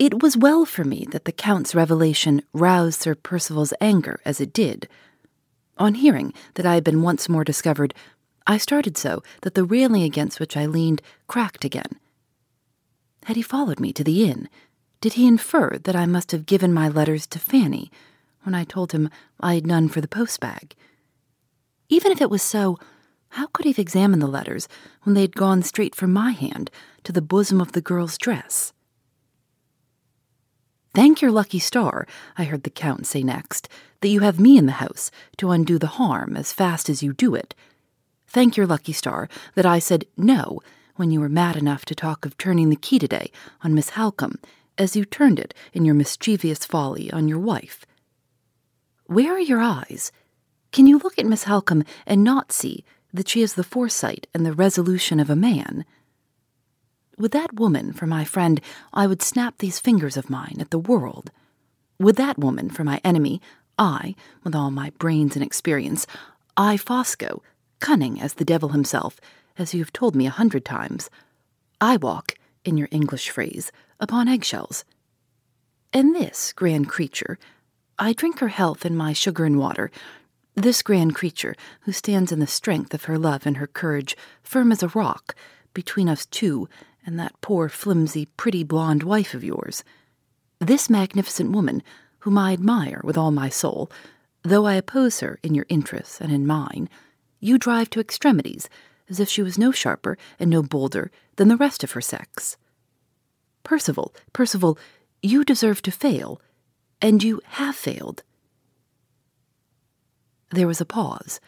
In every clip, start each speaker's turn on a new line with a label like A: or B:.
A: It was well for me that the Count's revelation roused Sir Percival's anger as it did. On hearing that I had been once more discovered, I started so that the railing against which I leaned cracked again. Had he followed me to the inn? Did he infer that I must have given my letters to Fanny when I told him I had none for the post bag? Even if it was so, how could he have examined the letters when they had gone straight from my hand to the bosom of the girl's dress? Thank your lucky star, I heard the Count say next, that you have me in the house to undo the harm as fast as you do it. Thank your lucky star that I said no when you were mad enough to talk of turning the key today on Miss Halcombe, as you turned it in your mischievous folly on your wife. Where are your eyes? Can you look at Miss Halcombe and not see that she has the foresight and the resolution of a man? With that woman for my friend, I would snap these fingers of mine at the world. With that woman for my enemy, I, with all my brains and experience, I, Fosco, cunning as the devil himself, as you have told me a hundred times, I walk, in your English phrase, upon eggshells. And this grand creature, I drink her health in my sugar and water, this grand creature who stands in the strength of her love and her courage, firm as a rock, between us two and that poor, flimsy, pretty blonde wife of yours. This magnificent woman, whom I admire with all my soul, though I oppose her in your interests and in mine, you drive to extremities, as if she was no sharper and no bolder than the rest of her sex. Percival, Percival, you deserve to fail, and you have failed. There was a pause.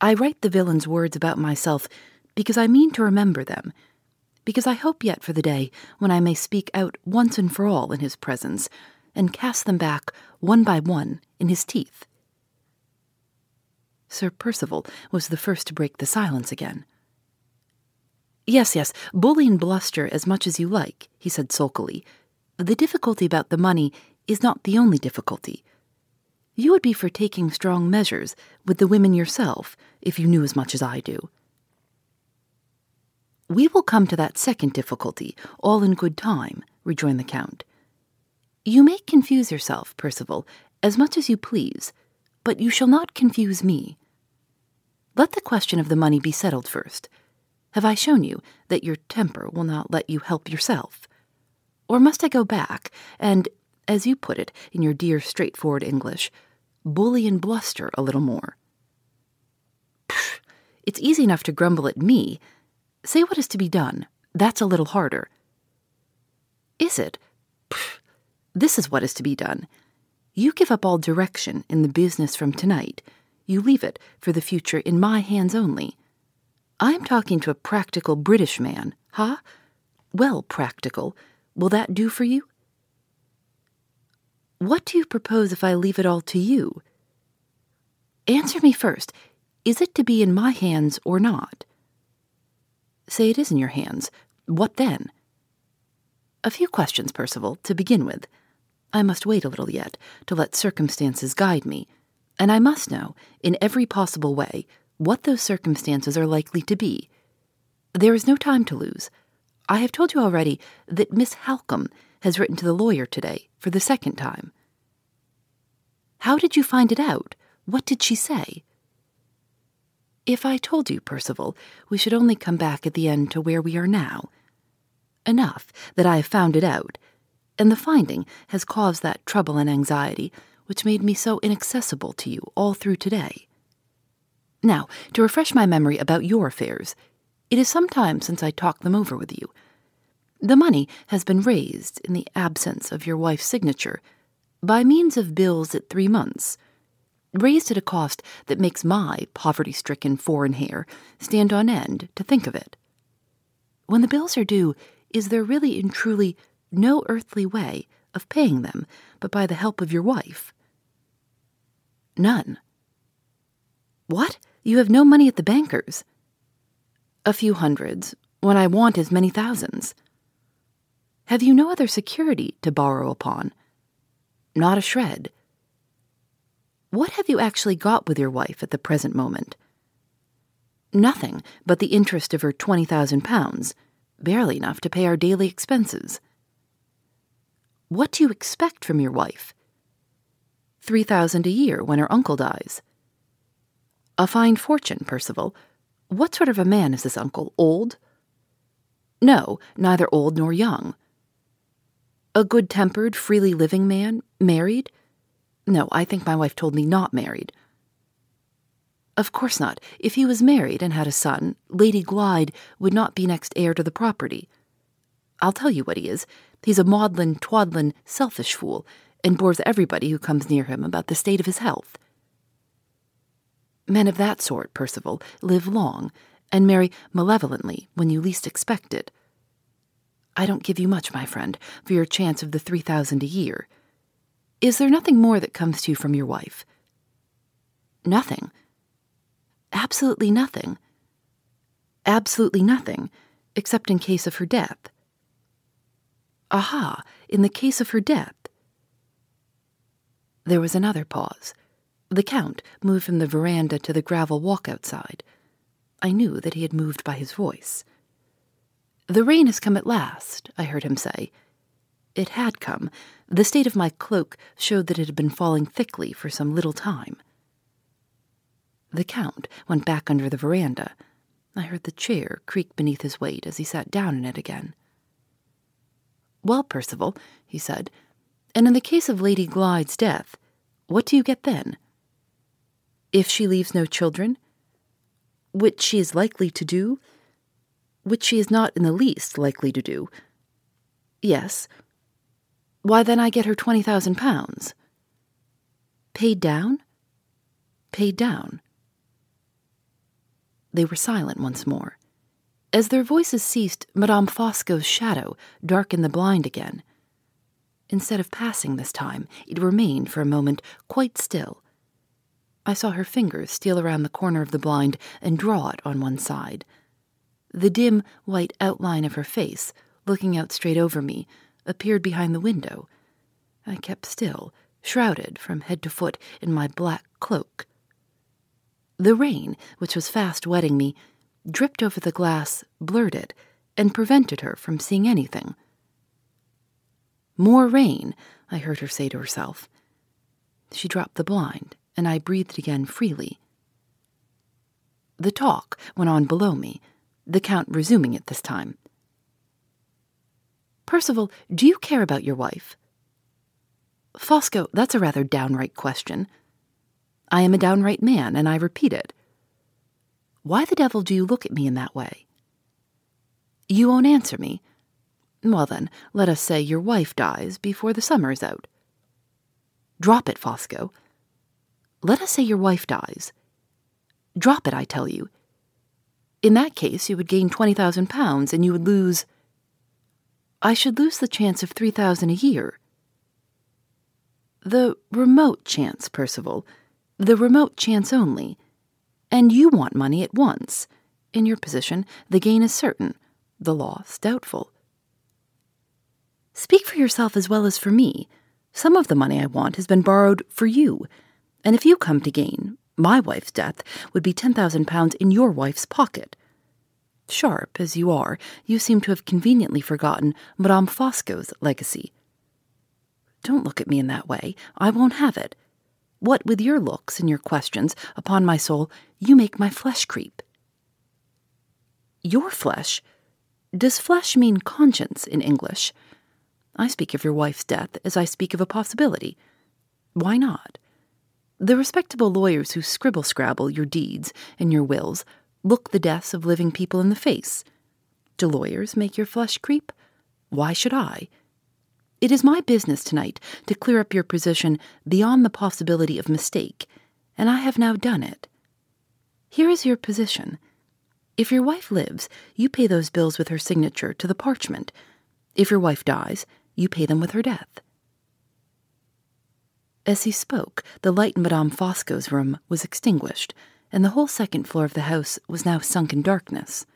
A: I write the villain's words about myself because I mean to remember them because I hope yet for the day when I may speak out once and for all in his presence, and cast them back one by one in his teeth. Sir Percival was the first to break the silence again. Yes, yes, bully and bluster as much as you like, he said sulkily. The difficulty about the money is not the only difficulty. You would be for taking strong measures with the women yourself if you knew as much as I do. We will come to that second difficulty, all in good time, rejoined the Count. You may confuse yourself, Percival, as much as you please, but you shall not confuse me. Let the question of the money be settled first. Have I shown you that your temper will not let you help yourself? Or must I go back and, as you put it in your dear straightforward English, bully and bluster a little more? Pfft, it's easy enough to grumble at me Say what is to be done. That's a little harder. Is it? Pfft, this is what is to be done. You give up all direction in the business from tonight. You leave it for the future in my hands only. I am talking to a practical British man, huh? Well, practical. Will that do for you? What do you propose if I leave it all to you? Answer me first. Is it to be in my hands or not? Say it is in your hands. What then? A few questions, Percival, to begin with. I must wait a little yet to let circumstances guide me, and I must know, in every possible way, what those circumstances are likely to be. There is no time to lose. I have told you already that Miss Halcombe has written to the lawyer today for the second time. How did you find it out? What did she say? If I told you, Percival, we should only come back at the end to where we are now. Enough that I have found it out, and the finding has caused that trouble and anxiety which made me so inaccessible to you all through today. Now, to refresh my memory about your affairs, it is some time since I talked them over with you. The money has been raised in the absence of your wife's signature by means of bills at three months raised at a cost that makes my poverty stricken foreign hair stand on end to think of it. When the bills are due, is there really and truly no earthly way of paying them but by the help of your wife? None. What? You have no money at the banker's? A few hundreds, when I want as many thousands. Have you no other security to borrow upon? Not a shred. What have you actually got with your wife at the present moment? Nothing but the interest of her twenty thousand pounds, barely enough to pay our daily expenses. What do you expect from your wife? Three thousand a year when her uncle dies. A fine fortune, Percival. What sort of a man is this uncle? Old? No, neither old nor young. A good tempered, freely living man, married? No, I think my wife told me not married. Of course not. If he was married and had a son, Lady Glyde would not be next heir to the property. I'll tell you what he is. He's a maudlin, twaddlin, selfish fool, and bores everybody who comes near him about the state of his health. Men of that sort, Percival, live long, and marry malevolently when you least expect it. I don't give you much, my friend, for your chance of the three thousand a year. Is there nothing more that comes to you from your wife? Nothing. Absolutely nothing. Absolutely nothing, except in case of her death. Aha, in the case of her death. There was another pause. The Count moved from the veranda to the gravel walk outside. I knew that he had moved by his voice. The rain has come at last, I heard him say. It had come. The state of my cloak showed that it had been falling thickly for some little time. The Count went back under the veranda. I heard the chair creak beneath his weight as he sat down in it again. Well, Percival, he said, and in the case of Lady Glyde's death, what do you get then? If she leaves no children, which she is likely to do, which she is not in the least likely to do, yes, why then I get her twenty thousand pounds. Paid down? Paid down. They were silent once more. As their voices ceased, Madame Fosco's shadow darkened the blind again. Instead of passing this time, it remained for a moment quite still. I saw her fingers steal around the corner of the blind and draw it on one side. The dim, white outline of her face, looking out straight over me, appeared behind the window. I kept still, shrouded from head to foot in my black cloak. The rain, which was fast wetting me, dripped over the glass, blurred it, and prevented her from seeing anything. More rain, I heard her say to herself. She dropped the blind, and I breathed again freely. The talk went on below me, the Count resuming it this time. Percival, do you care about your wife? Fosco, that's a rather downright question. I am a downright man, and I repeat it. Why the devil do you look at me in that way? You won't answer me. Well, then, let us say your wife dies before the summer is out. Drop it, Fosco. Let us say your wife dies. Drop it, I tell you. In that case, you would gain twenty thousand pounds, and you would lose. I should lose the chance of three thousand a year. The remote chance, Percival the remote chance only. And you want money at once. In your position, the gain is certain, the loss doubtful. Speak for yourself as well as for me. Some of the money I want has been borrowed for you, and if you come to gain, my wife's death would be ten thousand pounds in your wife's pocket. Sharp as you are, you seem to have conveniently forgotten Madame Fosco's legacy. Don't look at me in that way. I won't have it. What with your looks and your questions, upon my soul, you make my flesh creep. Your flesh? Does flesh mean conscience in English? I speak of your wife's death as I speak of a possibility. Why not? The respectable lawyers who scribble scrabble your deeds and your wills look the deaths of living people in the face. Do lawyers make your flesh creep? Why should I? It is my business tonight to clear up your position beyond the possibility of mistake, and I have now done it. Here is your position. If your wife lives, you pay those bills with her signature to the parchment. If your wife dies, you pay them with her death. As he spoke, the light in Madame Fosco's room was extinguished, and the whole second floor of the house was now sunk in darkness.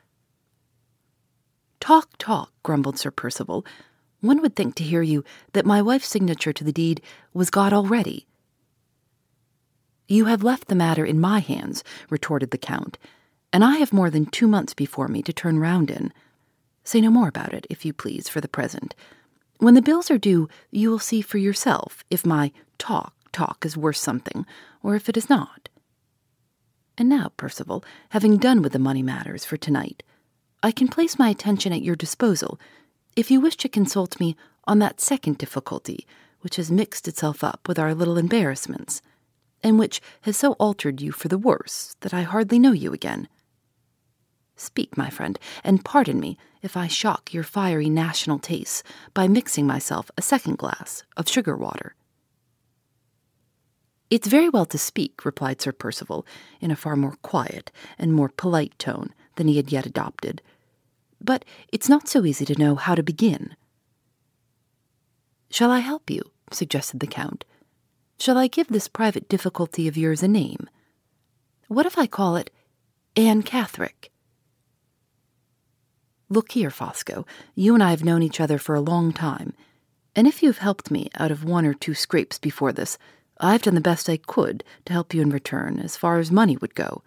A: Talk, talk, grumbled Sir Percival. One would think to hear you that my wife's signature to the deed was got already. You have left the matter in my hands, retorted the Count, and I have more than two months before me to turn round in. Say no more about it, if you please, for the present. When the bills are due, you will see for yourself if my talk, talk is worth something, or if it is not. And now, Percival, having done with the money matters for tonight, I can place my attention at your disposal if you wish to consult me on that second difficulty which has mixed itself up with our little embarrassments, and which has so altered you for the worse that I hardly know you again. Speak, my friend, and pardon me if I shock your fiery national tastes by mixing myself a second glass of sugar water. It's very well to speak, replied Sir Percival, in a far more quiet and more polite tone than he had yet adopted but it's not so easy to know how to begin. Shall I help you? suggested the Count. Shall I give this private difficulty of yours a name? What if I call it Anne Catherick? Look here, Fosco, you and I have known each other for a long time, and if you've helped me out of one or two scrapes before this, I've done the best I could to help you in return as far as money would go.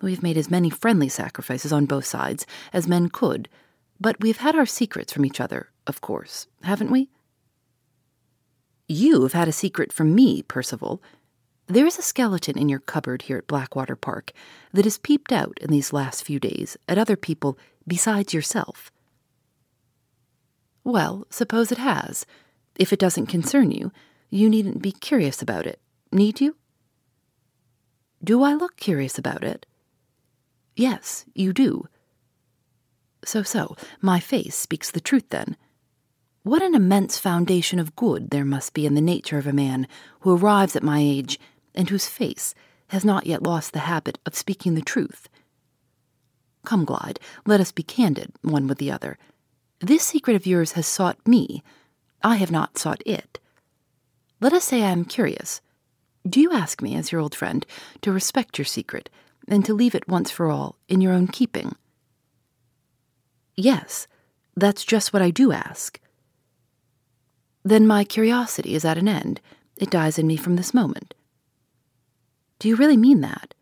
A: We've made as many friendly sacrifices on both sides as men could, but we've had our secrets from each other, of course, haven't we? You have had a secret from me, Percival. There is a skeleton in your cupboard here at Blackwater Park that has peeped out in these last few days at other people besides yourself. Well, suppose it has. If it doesn't concern you, you needn't be curious about it, need you? Do I look curious about it? Yes, you do. So, so, my face speaks the truth then. What an immense foundation of good there must be in the nature of a man who arrives at my age and whose face has not yet lost the habit of speaking the truth. Come, Glyde, let us be candid one with the other. This secret of yours has sought me. I have not sought it. Let us say I am curious. Do you ask me, as your old friend, to respect your secret and to leave it once for all in your own keeping? Yes, that's just what I do ask. Then my curiosity is at an end. It dies in me from this moment. Do you really mean that?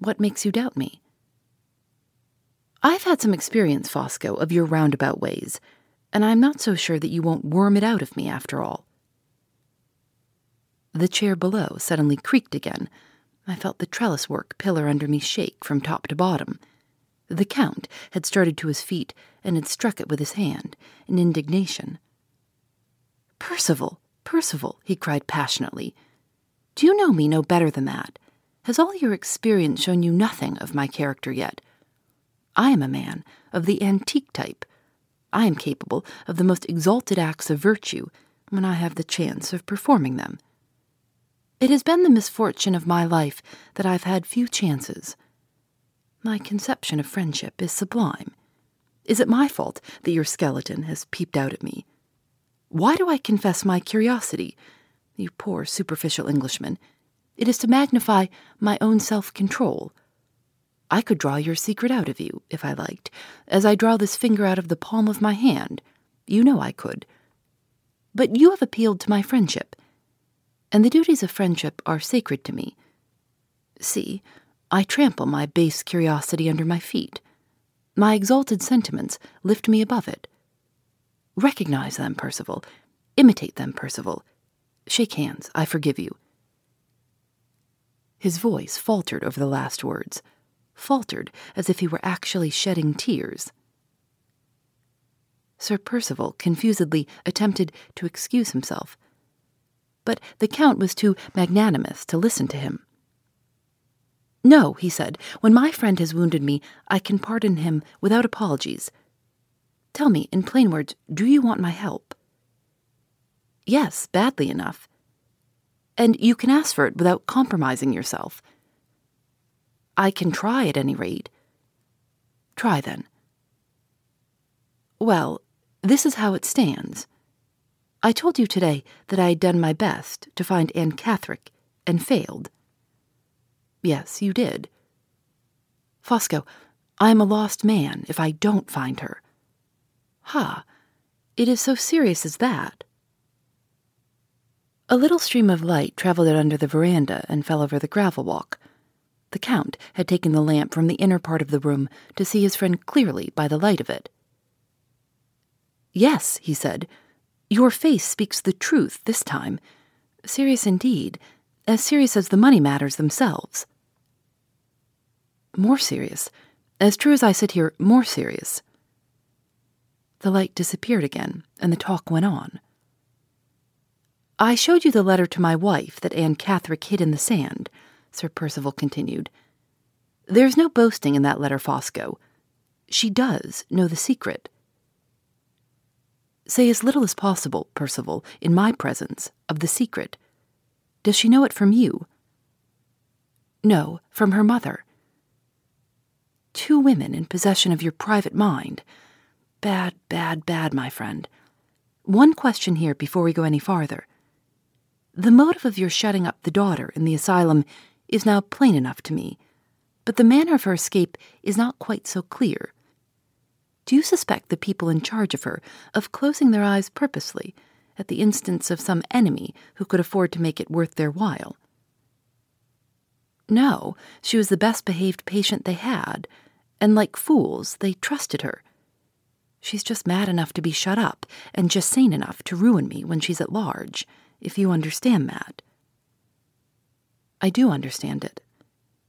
A: What makes you doubt me? I've had some experience, Fosco, of your roundabout ways, and I'm not so sure that you won't worm it out of me after all. The chair below suddenly creaked again, I felt the trellis work pillar under me shake from top to bottom. The Count had started to his feet and had struck it with his hand in indignation. Percival, Percival, he cried passionately, do you know me no better than that? Has all your experience shown you nothing of my character yet? I am a man of the antique type. I am capable of the most exalted acts of virtue when I have the chance of performing them. It has been the misfortune of my life that I've had few chances. My conception of friendship is sublime. Is it my fault that your skeleton has peeped out at me? Why do I confess my curiosity, you poor superficial Englishman? It is to magnify my own self control. I could draw your secret out of you, if I liked, as I draw this finger out of the palm of my hand. You know I could. But you have appealed to my friendship and the duties of friendship are sacred to me. See, I trample my base curiosity under my feet. My exalted sentiments lift me above it. Recognize them, Percival. Imitate them, Percival. Shake hands. I forgive you. His voice faltered over the last words, faltered as if he were actually shedding tears. Sir Percival confusedly attempted to excuse himself but the Count was too magnanimous to listen to him. No, he said, when my friend has wounded me, I can pardon him without apologies. Tell me, in plain words, do you want my help? Yes, badly enough. And you can ask for it without compromising yourself. I can try at any rate. Try then. Well, this is how it stands. I told you today that I had done my best to find Anne Catherick and failed. Yes, you did. Fosco, I am a lost man if I don't find her. Ha! It is so serious as that. A little stream of light traveled under the veranda and fell over the gravel walk. The Count had taken the lamp from the inner part of the room to see his friend clearly by the light of it. Yes, he said, your face speaks the truth this time. Serious indeed, as serious as the money matters themselves. More serious. As true as I sit here, more serious. The light disappeared again, and the talk went on. I showed you the letter to my wife that Anne Catherick hid in the sand, Sir Percival continued. There's no boasting in that letter, Fosco. She does know the secret. Say as little as possible, Percival, in my presence, of the secret. Does she know it from you? No, from her mother. Two women in possession of your private mind. Bad, bad, bad, my friend. One question here before we go any farther. The motive of your shutting up the daughter in the asylum is now plain enough to me, but the manner of her escape is not quite so clear. Do you suspect the people in charge of her of closing their eyes purposely at the instance of some enemy who could afford to make it worth their while? No, she was the best behaved patient they had, and like fools, they trusted her. She's just mad enough to be shut up, and just sane enough to ruin me when she's at large, if you understand that. I do understand it.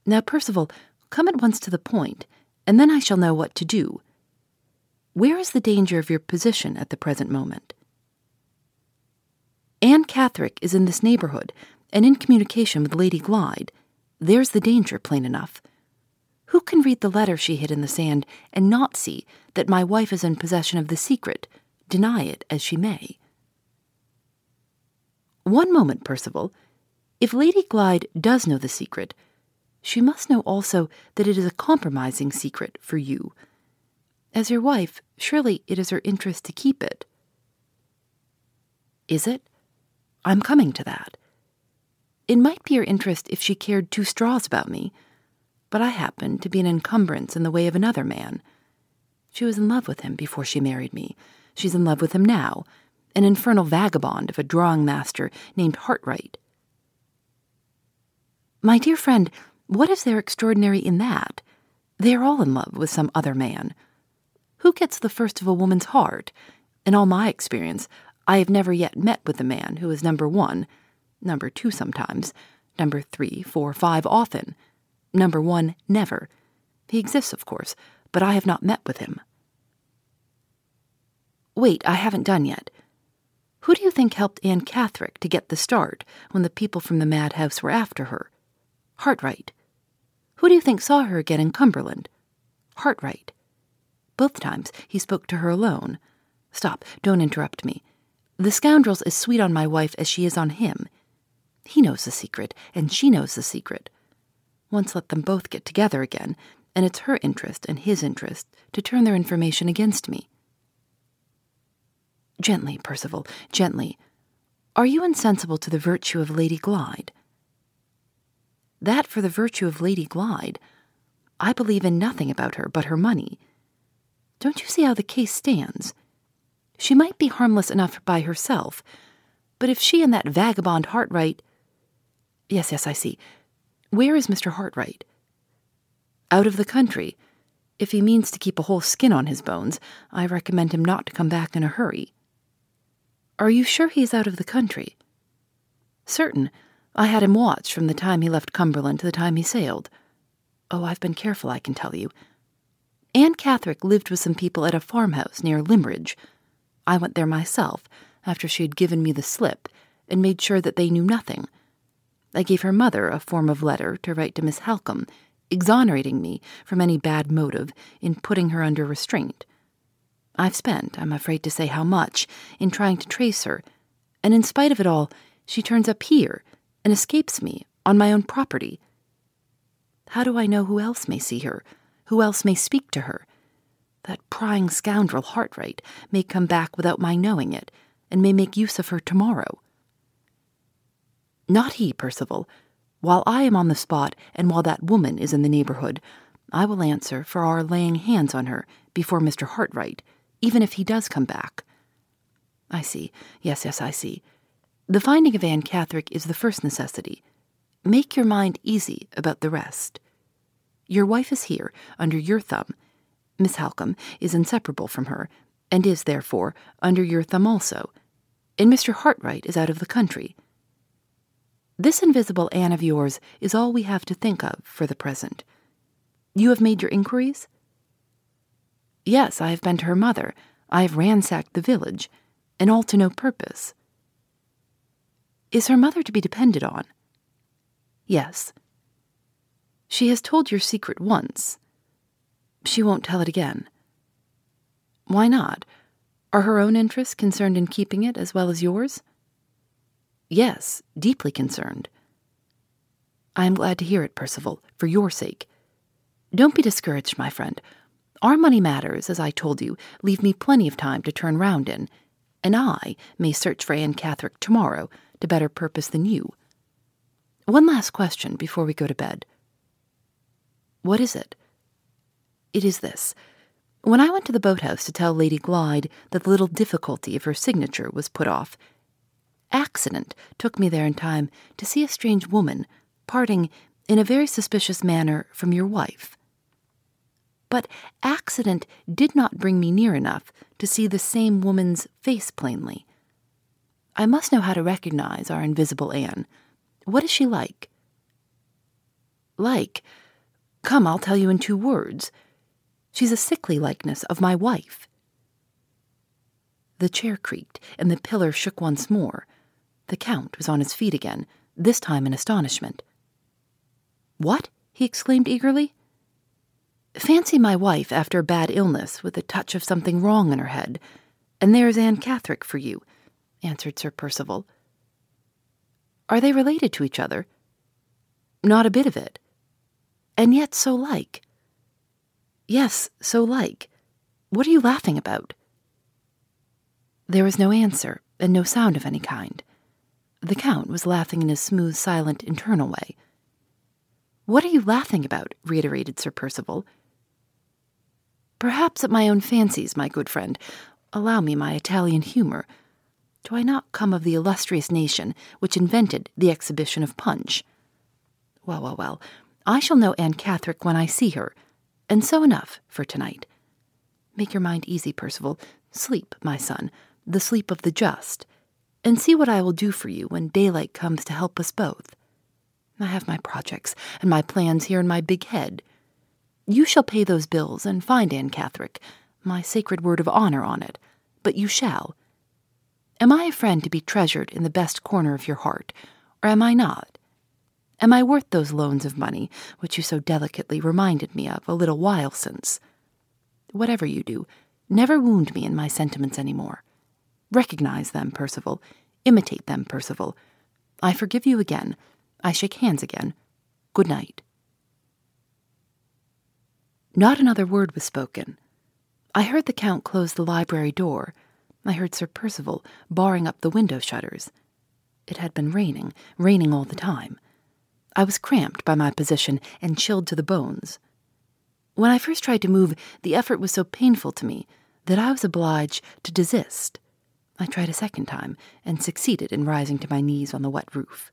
A: Now, Percival, come at once to the point, and then I shall know what to do where is the danger of your position at the present moment? Anne Catherick is in this neighborhood and in communication with Lady Glyde. There's the danger, plain enough. Who can read the letter she hid in the sand and not see that my wife is in possession of the secret, deny it as she may? One moment, Percival. If Lady Glyde does know the secret, she must know also that it is a compromising secret for you as your wife, surely it is her interest to keep it. Is it? I'm coming to that. It might be her interest if she cared two straws about me, but I happen to be an encumbrance in the way of another man. She was in love with him before she married me. She's in love with him now, an infernal vagabond of a drawing master named Hartright. My dear friend, what is there extraordinary in that? They are all in love with some other man. Who gets the first of a woman's heart? In all my experience, I have never yet met with a man who is number one, number two sometimes, number three, four, five often. Number one, never. He exists, of course, but I have not met with him. Wait, I haven't done yet. Who do you think helped Anne Catherick to get the start when the people from the madhouse were after her? Hartright. Who do you think saw her again in Cumberland? Hartright. Both times he spoke to her alone. Stop, don't interrupt me. The scoundrel's as sweet on my wife as she is on him. He knows the secret, and she knows the secret. Once let them both get together again, and it's her interest and his interest to turn their information against me. Gently, Percival, gently. Are you insensible to the virtue of Lady Glyde? That for the virtue of Lady Glyde. I believe in nothing about her but her money. Don't you see how the case stands? She might be harmless enough by herself, but if she and that vagabond Hartright. Yes, yes, I see. Where is Mr. Hartright? Out of the country. If he means to keep a whole skin on his bones, I recommend him not to come back in a hurry. Are you sure he is out of the country? Certain. I had him watched from the time he left Cumberland to the time he sailed. Oh, I've been careful, I can tell you. Anne Catherick lived with some people at a farmhouse near Limmeridge. I went there myself after she had given me the slip and made sure that they knew nothing. I gave her mother a form of letter to write to Miss Halcombe, exonerating me from any bad motive in putting her under restraint. I've spent, I'm afraid to say how much, in trying to trace her, and in spite of it all, she turns up here and escapes me on my own property. How do I know who else may see her? Who else may speak to her? That prying scoundrel Hartright may come back without my knowing it, and may make use of her tomorrow. Not he, Percival. While I am on the spot, and while that woman is in the neighborhood, I will answer for our laying hands on her before Mr. Hartright, even if he does come back. I see. Yes, yes, I see. The finding of Anne Catherick is the first necessity. Make your mind easy about the rest. Your wife is here, under your thumb. Miss Halcombe is inseparable from her, and is, therefore, under your thumb also. And Mr. Hartright is out of the country. This invisible Anne of yours is all we have to think of for the present. You have made your inquiries? Yes, I have been to her mother. I have ransacked the village, and all to no purpose. Is her mother to be depended on? Yes. She has told your secret once. She won't tell it again. Why not? Are her own interests concerned in keeping it as well as yours? Yes, deeply concerned. I am glad to hear it, Percival, for your sake. Don't be discouraged, my friend. Our money matters, as I told you, leave me plenty of time to turn round in, and I may search for Anne Catherick tomorrow to better purpose than you. One last question before we go to bed. What is it? It is this. When I went to the boathouse to tell Lady Glyde that the little difficulty of her signature was put off, accident took me there in time to see a strange woman parting in a very suspicious manner from your wife. But accident did not bring me near enough to see the same woman's face plainly. I must know how to recognize our invisible Anne. What is she like? Like? Come, I'll tell you in two words. She's a sickly likeness of my wife. The chair creaked, and the pillar shook once more. The Count was on his feet again, this time in astonishment. What? he exclaimed eagerly. Fancy my wife after a bad illness with a touch of something wrong in her head, and there's Anne Catherick for you, answered Sir Percival. Are they related to each other? Not a bit of it. And yet so like. Yes, so like. What are you laughing about? There was no answer, and no sound of any kind. The Count was laughing in his smooth, silent, internal way. What are you laughing about? reiterated Sir Percival. Perhaps at my own fancies, my good friend. Allow me my Italian humor. Do I not come of the illustrious nation which invented the exhibition of punch? Well, well, well, I shall know Anne Catherick when I see her, and so enough for tonight. Make your mind easy, Percival. Sleep, my son, the sleep of the just, and see what I will do for you when daylight comes to help us both. I have my projects and my plans here in my big head. You shall pay those bills and find Anne Catherick, my sacred word of honor on it, but you shall. Am I a friend to be treasured in the best corner of your heart, or am I not? Am I worth those loans of money which you so delicately reminded me of a little while since? Whatever you do, never wound me in my sentiments any more. Recognize them, Percival. Imitate them, Percival. I forgive you again. I shake hands again. Good night. Not another word was spoken. I heard the Count close the library door. I heard Sir Percival barring up the window shutters. It had been raining, raining all the time. I was cramped by my position and chilled to the bones. When I first tried to move, the effort was so painful to me that I was obliged to desist. I tried a second time and succeeded in rising to my knees on the wet roof.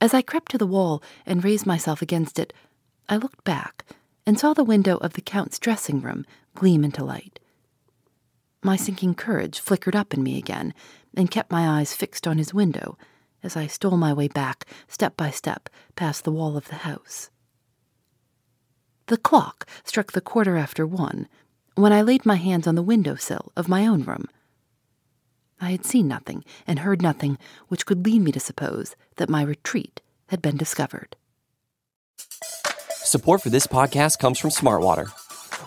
A: As I crept to the wall and raised myself against it, I looked back and saw the window of the Count's dressing room gleam into light. My sinking courage flickered up in me again and kept my eyes fixed on his window as I stole my way back, step by step, past the wall of the house. The clock struck the quarter after one when I laid my hands on the window sill of my own room. I had seen nothing and heard nothing which could lead me to suppose that my retreat had been discovered.
B: Support for this podcast comes from Smartwater.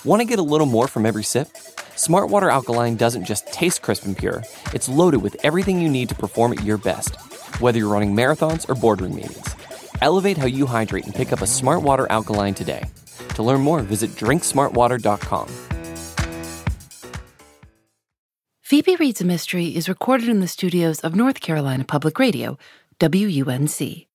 B: Want to get a little more from every sip? Smartwater Alkaline doesn't just taste crisp and pure, it's loaded with everything you need to perform at your best whether you're running marathons or boardroom meetings. Elevate how you hydrate and pick up a Smart Water Alkaline today. To learn more, visit drinksmartwater.com.
A: Phoebe Reads a Mystery is recorded in the studios of North Carolina Public Radio, WUNC.